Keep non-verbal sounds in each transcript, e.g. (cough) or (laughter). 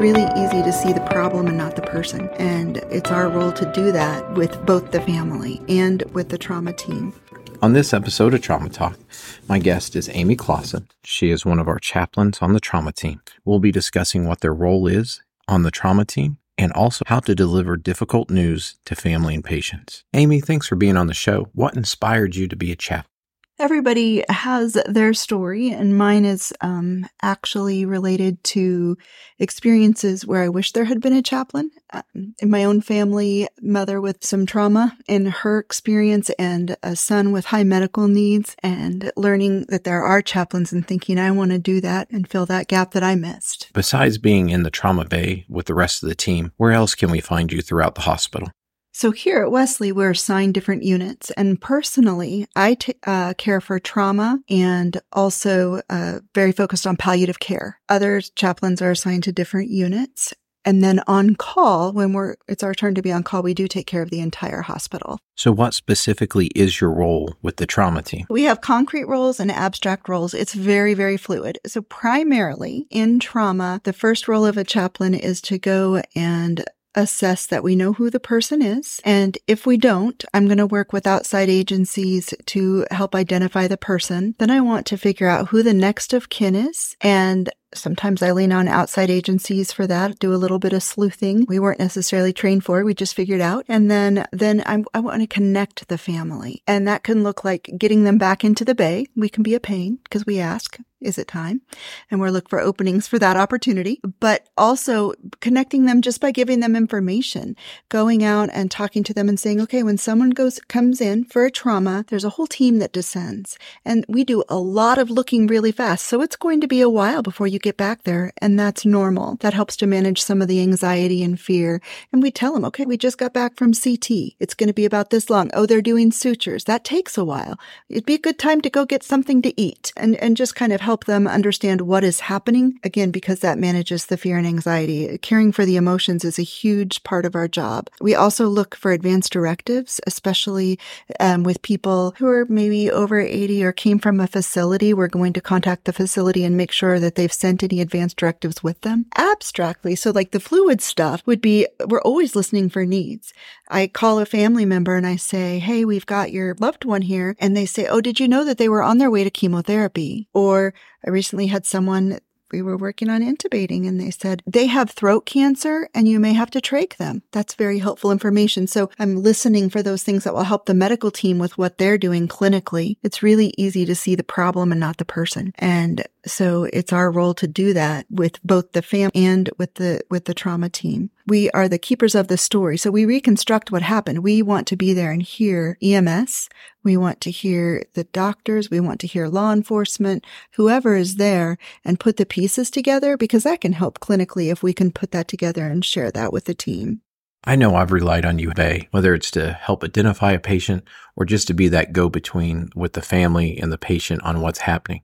really easy to see the problem and not the person. And it's our role to do that with both the family and with the trauma team. On this episode of Trauma Talk, my guest is Amy Claassen. She is one of our chaplains on the trauma team. We'll be discussing what their role is on the trauma team and also how to deliver difficult news to family and patients. Amy, thanks for being on the show. What inspired you to be a chaplain? Everybody has their story, and mine is um, actually related to experiences where I wish there had been a chaplain. Um, in my own family, mother with some trauma in her experience, and a son with high medical needs, and learning that there are chaplains and thinking I want to do that and fill that gap that I missed. Besides being in the trauma bay with the rest of the team, where else can we find you throughout the hospital? So here at Wesley, we're assigned different units. And personally, I t- uh, care for trauma and also uh, very focused on palliative care. Other chaplains are assigned to different units. And then on call, when we're, it's our turn to be on call, we do take care of the entire hospital. So what specifically is your role with the trauma team? We have concrete roles and abstract roles. It's very, very fluid. So primarily in trauma, the first role of a chaplain is to go and assess that we know who the person is. And if we don't, I'm going to work with outside agencies to help identify the person. Then I want to figure out who the next of kin is and Sometimes I lean on outside agencies for that, do a little bit of sleuthing. We weren't necessarily trained for, we just figured out. And then, then I'm, I want to connect the family. And that can look like getting them back into the bay. We can be a pain because we ask, is it time? And we're looking for openings for that opportunity, but also connecting them just by giving them information, going out and talking to them and saying, okay, when someone goes, comes in for a trauma, there's a whole team that descends and we do a lot of looking really fast. So it's going to be a while before you get back there. And that's normal. That helps to manage some of the anxiety and fear. And we tell them, okay, we just got back from CT. It's going to be about this long. Oh, they're doing sutures. That takes a while. It'd be a good time to go get something to eat and, and just kind of help them understand what is happening. Again, because that manages the fear and anxiety. Caring for the emotions is a huge part of our job. We also look for advanced directives, especially um, with people who are maybe over 80 or came from a facility. We're going to contact the facility and make sure that they've sent any advanced directives with them. Abstractly, so like the fluid stuff would be, we're always listening for needs. I call a family member and I say, Hey, we've got your loved one here. And they say, Oh, did you know that they were on their way to chemotherapy? Or I recently had someone we were working on intubating and they said they have throat cancer and you may have to trach them. That's very helpful information. So I'm listening for those things that will help the medical team with what they're doing clinically. It's really easy to see the problem and not the person. And so it's our role to do that with both the fam and with the, with the trauma team. We are the keepers of the story. So we reconstruct what happened. We want to be there and hear EMS. We want to hear the doctors. We want to hear law enforcement, whoever is there and put the pieces together because that can help clinically if we can put that together and share that with the team. I know I've relied on you, Bay, whether it's to help identify a patient or just to be that go between with the family and the patient on what's happening.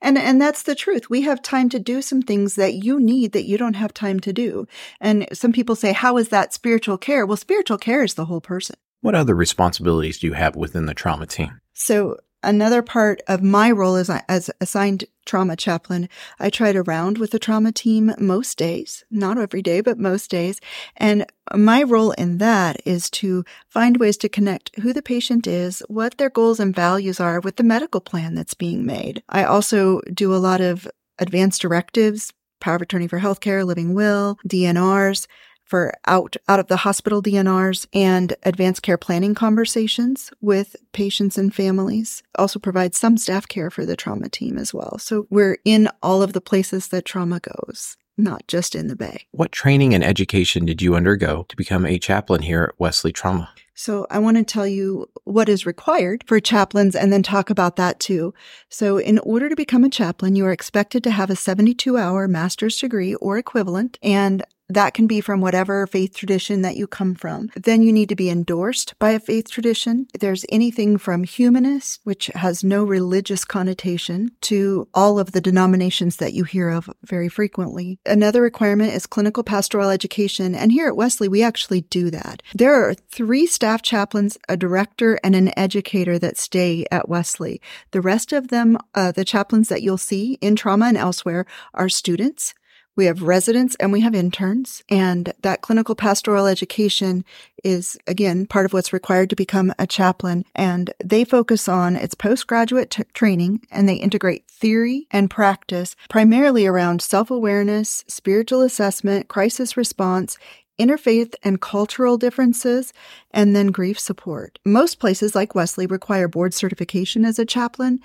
And and that's the truth. We have time to do some things that you need that you don't have time to do. And some people say, "How is that spiritual care?" Well, spiritual care is the whole person. What other responsibilities do you have within the trauma team? So another part of my role as, as assigned trauma chaplain, I try to round with the trauma team most days, not every day, but most days. And my role in that is to find ways to connect who the patient is, what their goals and values are with the medical plan that's being made. I also do a lot of advanced directives, power of attorney for healthcare, living will, DNRs, for out, out of the hospital DNRs and advanced care planning conversations with patients and families. Also provides some staff care for the trauma team as well. So we're in all of the places that trauma goes not just in the Bay. What training and education did you undergo to become a chaplain here at Wesley Trauma? So I want to tell you what is required for chaplains and then talk about that too. So in order to become a chaplain, you are expected to have a 72 hour master's degree or equivalent and that can be from whatever faith tradition that you come from. Then you need to be endorsed by a faith tradition. There's anything from humanist, which has no religious connotation, to all of the denominations that you hear of very frequently. Another requirement is clinical pastoral education. And here at Wesley, we actually do that. There are three staff chaplains, a director, and an educator that stay at Wesley. The rest of them, uh, the chaplains that you'll see in trauma and elsewhere, are students We have residents and we have interns. And that clinical pastoral education is, again, part of what's required to become a chaplain. And they focus on its postgraduate t- training and they integrate theory and practice primarily around self awareness, spiritual assessment, crisis response, interfaith and cultural differences, and then grief support. Most places like Wesley require board certification as a chaplain,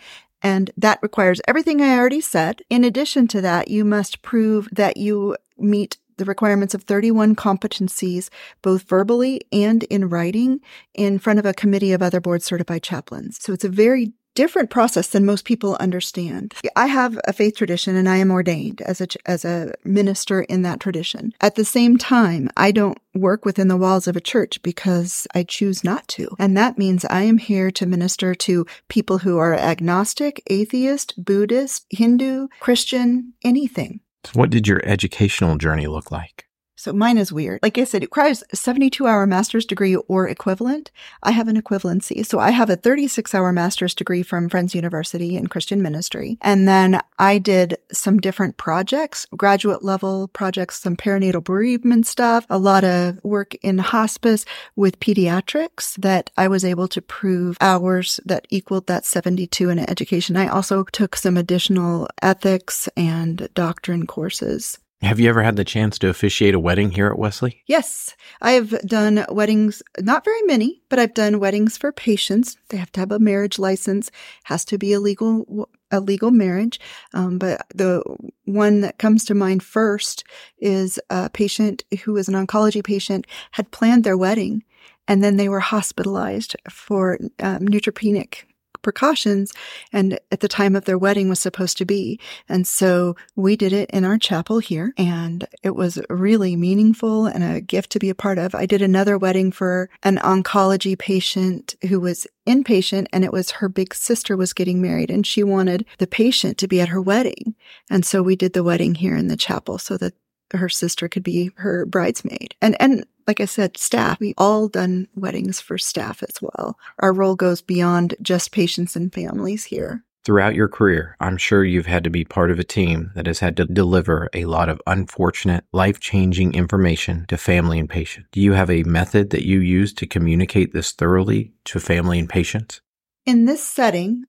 and that requires everything I already said. In addition to that, you must prove that you meet the requirements of 31 competencies, both verbally and in writing, in front of a committee of other board certified chaplains. So it's a very different process than most people understand. I have a faith tradition and I am ordained as a as a minister in that tradition. At the same time, I don't work within the walls of a church because I choose not to. And that means I am here to minister to people who are agnostic, atheist, Buddhist, Hindu, Christian, anything. What did your educational journey look like? So mine is weird. Like I said, it requires a 72 hour master's degree or equivalent. I have an equivalency. So I have a 36 hour master's degree from Friends University in Christian ministry. And then I did some different projects, graduate level projects, some perinatal bereavement stuff, a lot of work in hospice with pediatrics that I was able to prove hours that equaled that 72 in education. I also took some additional ethics and doctrine courses. Have you ever had the chance to officiate a wedding here at Wesley? Yes, I have done weddings, not very many, but I've done weddings for patients. They have to have a marriage license, has to be a legal a legal marriage. Um, but the one that comes to mind first is a patient who was an oncology patient had planned their wedding, and then they were hospitalized for um, neutropenic precautions and at the time of their wedding was supposed to be. And so we did it in our chapel here and it was really meaningful and a gift to be a part of. I did another wedding for an oncology patient who was inpatient and it was her big sister was getting married and she wanted the patient to be at her wedding. And so we did the wedding here in the chapel so that her sister could be her bridesmaid. And and like I said, staff, we all done weddings for staff as well. Our role goes beyond just patients and families here. Throughout your career, I'm sure you've had to be part of a team that has had to deliver a lot of unfortunate, life changing information to family and patient. Do you have a method that you use to communicate this thoroughly to family and patients? In this setting,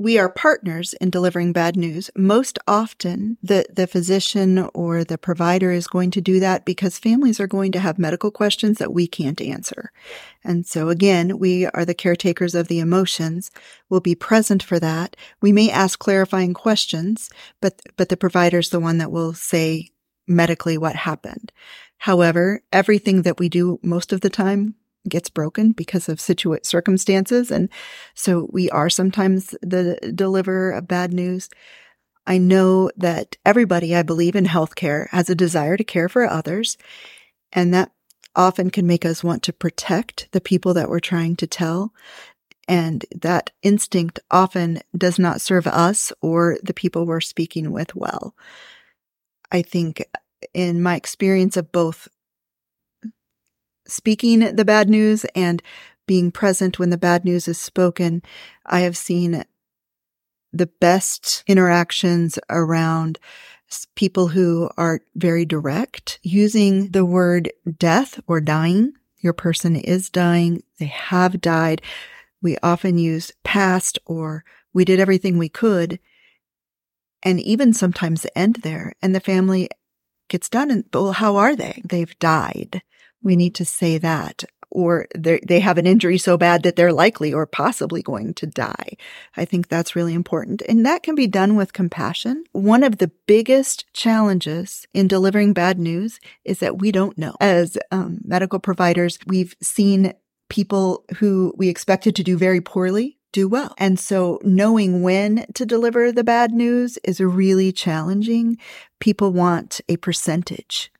we are partners in delivering bad news. Most often, the, the physician or the provider is going to do that because families are going to have medical questions that we can't answer. And so again, we are the caretakers of the emotions. We'll be present for that. We may ask clarifying questions, but, but the provider is the one that will say medically what happened. However, everything that we do most of the time gets broken because of situ- circumstances. And so we are sometimes the deliverer of bad news. I know that everybody, I believe in healthcare, has a desire to care for others. And that often can make us want to protect the people that we're trying to tell. And that instinct often does not serve us or the people we're speaking with well. I think in my experience of both speaking the bad news and being present when the bad news is spoken, I have seen the best interactions around people who are very direct, using the word death or dying. Your person is dying. They have died. We often use past or we did everything we could. And even sometimes end there and the family gets done. And, well, how are they? They've died we need to say that. Or they have an injury so bad that they're likely or possibly going to die. I think that's really important. And that can be done with compassion. One of the biggest challenges in delivering bad news is that we don't know. As um, medical providers, we've seen people who we expected to do very poorly do well. And so knowing when to deliver the bad news is really challenging. People want a percentage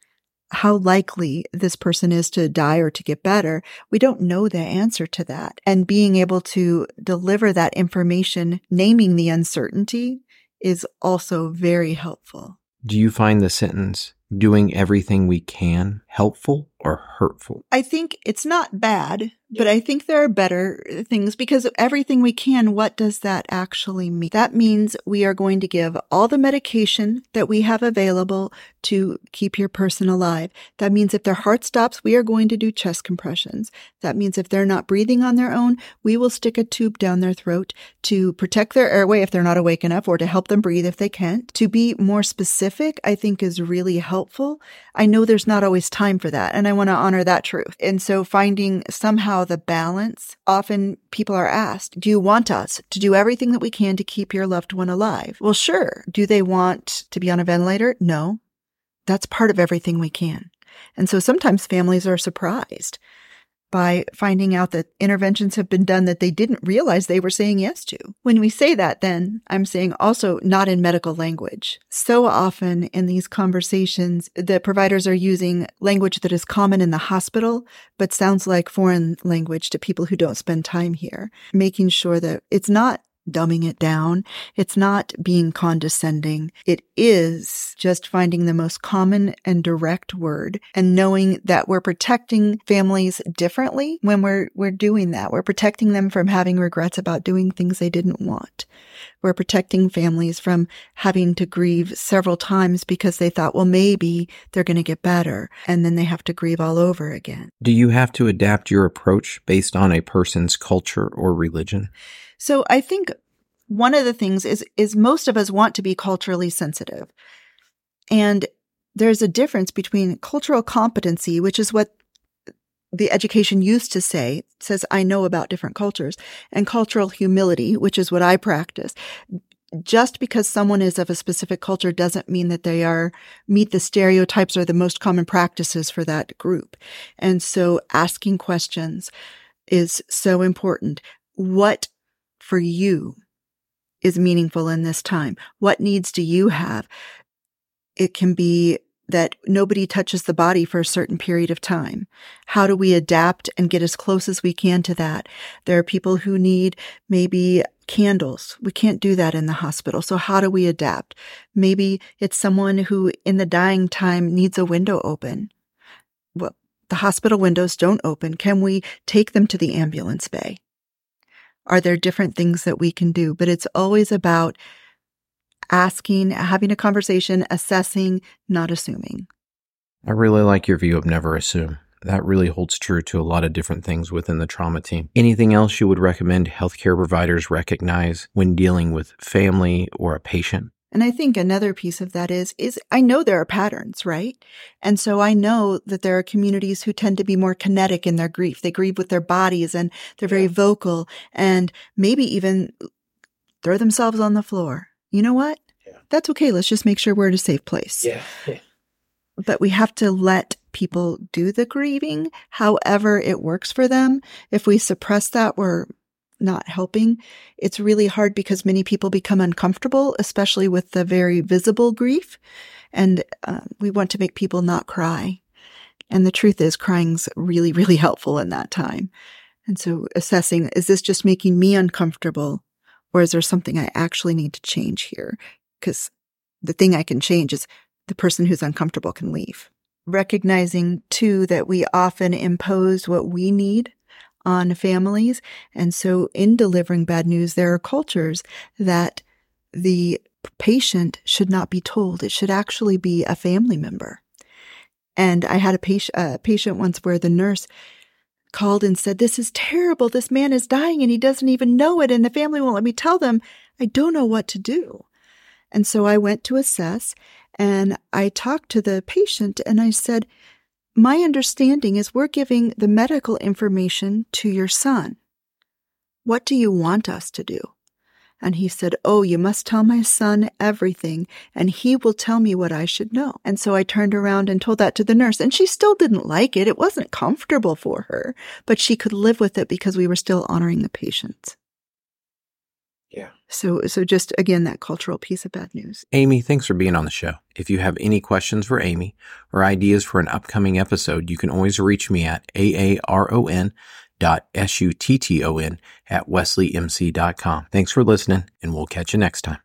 how likely this person is to die or to get better. We don't know the answer to that. And being able to deliver that information, naming the uncertainty is also very helpful. Do you find the sentence, doing everything we can helpful or hurtful? I think it's not bad, but I think there are better uh, things because everything we can, what does that actually mean? That means we are going to give all the medication that we have available to keep your person alive. That means if their heart stops, we are going to do chest compressions. That means if they're not breathing on their own, we will stick a tube down their throat to protect their airway if they're not awake enough or to help them breathe if they can't. To be more specific, I think is really helpful. I know there's not always time for that. And I want to honor that truth. And so finding somehow the balance, often people are asked, do you want us to do everything that we can to keep your loved one alive? Well, sure. Do they want to be on a ventilator? No. That's part of everything we can. And so sometimes families are surprised by finding out that interventions have been done that they didn't realize they were saying yes to. When we say that, then I'm saying also not in medical language. So often in these conversations, the providers are using language that is common in the hospital, but sounds like foreign language to people who don't spend time here, making sure that it's not dumbing it down. It's not being condescending. It is just finding the most common and direct word and knowing that we're protecting families differently when we're, we're doing that. We're protecting them from having regrets about doing things they didn't want. We're protecting families from having to grieve several times because they thought, well, maybe they're going to get better. And then they have to grieve all over again. Do you have to adapt your approach based on a person's culture or religion? So I think one of the things is, is most of us want to be culturally sensitive. And there's a difference between cultural competency, which is what the education used to say, says, I know about different cultures, and cultural humility, which is what I practice. Just because someone is of a specific culture doesn't mean that they are meet the stereotypes or the most common practices for that group. And so asking questions is so important. What for you is meaningful in this time? What needs do you have? It can be that nobody touches the body for a certain period of time. How do we adapt and get as close as we can to that? There are people who need maybe candles. We can't do that in the hospital. So how do we adapt? Maybe it's someone who in the dying time needs a window open. Well, the hospital windows don't open. Can we take them to the ambulance bay? Are there different things that we can do? But it's always about asking, having a conversation, assessing, not assuming. I really like your view of never assume. That really holds true to a lot of different things within the trauma team. Anything else you would recommend healthcare providers recognize when dealing with family or a patient? And I think another piece of that is, is I know there are patterns, right? And so I know that there are communities who tend to be more kinetic in their grief. They grieve with their bodies and they're very vocal and maybe even throw themselves on the floor. You know what? Yeah. That's okay. Let's just make sure we're at a safe place. Yeah. yeah. (laughs) But we have to let people do the grieving however it works for them. If we suppress that, we're not helping. It's really hard because many people become uncomfortable, especially with the very visible grief. And uh, we want to make people not cry. And the truth is, crying's really, (laughs) really helpful in that time. And so assessing, is this just making me uncomfortable? Or is there something I actually need to change here? Because the thing I can change is the person who's uncomfortable can leave. Recognizing too that we often impose what we need on families. And so in delivering bad news, there are cultures that the patient should not be told. It should actually be a family member. And I had a patient, a patient once where the nurse called and said, This is terrible. This man is dying and he doesn't even know it. And the family won't let me tell them. I don't know what to do. And so I went to assess and I talked to the patient and I said, my understanding is we're giving the medical information to your son. What do you want us to do? And he said, Oh, you must tell my son everything, and he will tell me what I should know. And so I turned around and told that to the nurse, and she still didn't like it. It wasn't comfortable for her, but she could live with it because we were still honoring the patients. Yeah. So, so just again, that cultural piece of bad news. Amy, thanks for being on the show. If you have any questions for Amy or ideas for an upcoming episode, you can always reach me at aaron dot s-u-t-t-o-n at wesleymc.com. Thanks for listening, and we'll catch you next time.